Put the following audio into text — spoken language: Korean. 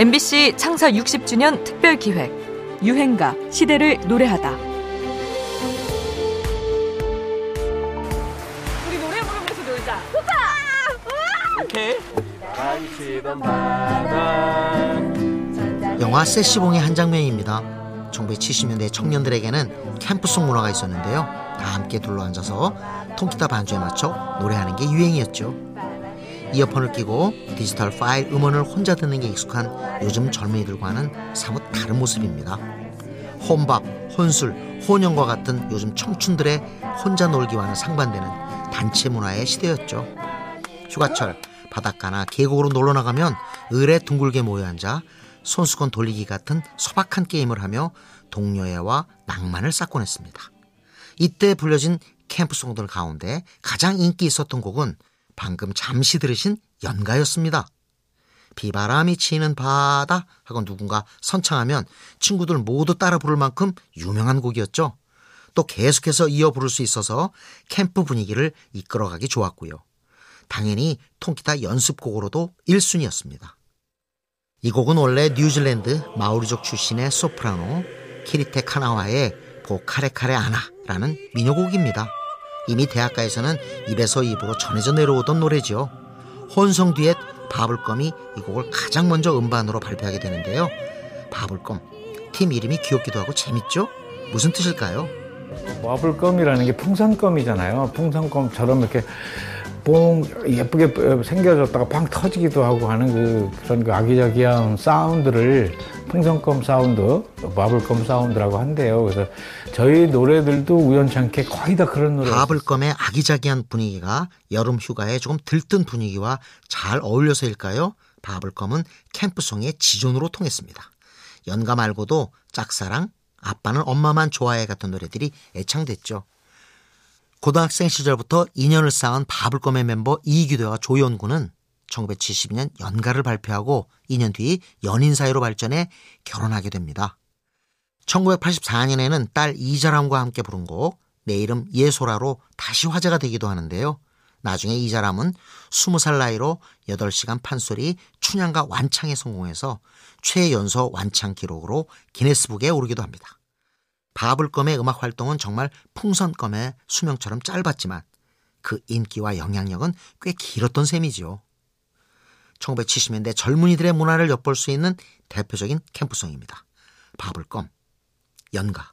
MBC 창사 60주년 특별 기획 유행가 시대를 노래하다. 우리 노래 부르면서 놀자. 오케이. 바다. 영화 세시봉의 한 장면입니다. 1970년대 청년들에게는 캠프송 문화가 있었는데요. 다 함께 둘러앉아서 통기타 반주에 맞춰 노래하는 게 유행이었죠. 이어폰을 끼고 디지털 파일 음원을 혼자 듣는 게 익숙한 요즘 젊은이들과는 사뭇 다른 모습입니다. 혼밥, 혼술, 혼연과 같은 요즘 청춘들의 혼자 놀기와는 상반되는 단체 문화의 시대였죠. 휴가철 바닷가나 계곡으로 놀러 나가면 을에 둥글게 모여 앉아 손수건 돌리기 같은 소박한 게임을 하며 동료애와 낭만을 쌓곤 했습니다. 이때 불려진 캠프송들 가운데 가장 인기 있었던 곡은 방금 잠시 들으신 연가였습니다. 비바람이 치는 바다 하고 누군가 선창하면 친구들 모두 따라 부를 만큼 유명한 곡이었죠. 또 계속해서 이어 부를 수 있어서 캠프 분위기를 이끌어가기 좋았고요. 당연히 통기타 연습곡으로도 1순위였습니다. 이 곡은 원래 뉴질랜드 마오리족 출신의 소프라노 키리테 카나와의 보카레카레 아나라는 민요곡입니다. 이미 대학가에서는 입에서 입으로 전해져 내려오던 노래죠. 혼성 뒤에 바불껌이 이 곡을 가장 먼저 음반으로 발표하게 되는데요. 바불껌 팀 이름이 귀엽기도 하고 재밌죠? 무슨 뜻일까요? 마블껌이라는 게 풍선껌이잖아요. 풍선껌처럼 이렇게 뽕 예쁘게 생겨졌다가 팡 터지기도 하고 하는 그 그런 그 아기자기한 사운드를 풍선껌 사운드, 바블껌 사운드라고 한대요. 그래서 저희 노래들도 우연찮게 거의 다 그런 노래. 바블껌의 아기자기한 분위기가 여름 휴가에 조금 들뜬 분위기와 잘 어울려서일까요? 바블껌은 캠프송의 지존으로 통했습니다. 연가 말고도 짝사랑, 아빠는 엄마만 좋아해 같은 노래들이 애창됐죠. 고등학생 시절부터 인연을 쌓은 바블껌의 멤버 이규대와 조연구는 1972년 연가를 발표하고 2년 뒤 연인 사이로 발전해 결혼하게 됩니다. 1984년에는 딸 이자람과 함께 부른 곡 내 이름 예소라로 다시 화제가 되기도 하는데요. 나중에 이자람은 20살 나이로 8시간 판소리 춘향과 완창에 성공해서 최연소 완창 기록으로 기네스북에 오르기도 합니다. 바불껌의 음악 활동은 정말 풍선껌의 수명처럼 짧았지만 그 인기와 영향력은 꽤 길었던 셈이지요. 1970년대 젊은이들의 문화를 엿볼 수 있는 대표적인 캠프송입니다. 바불껌, 연가.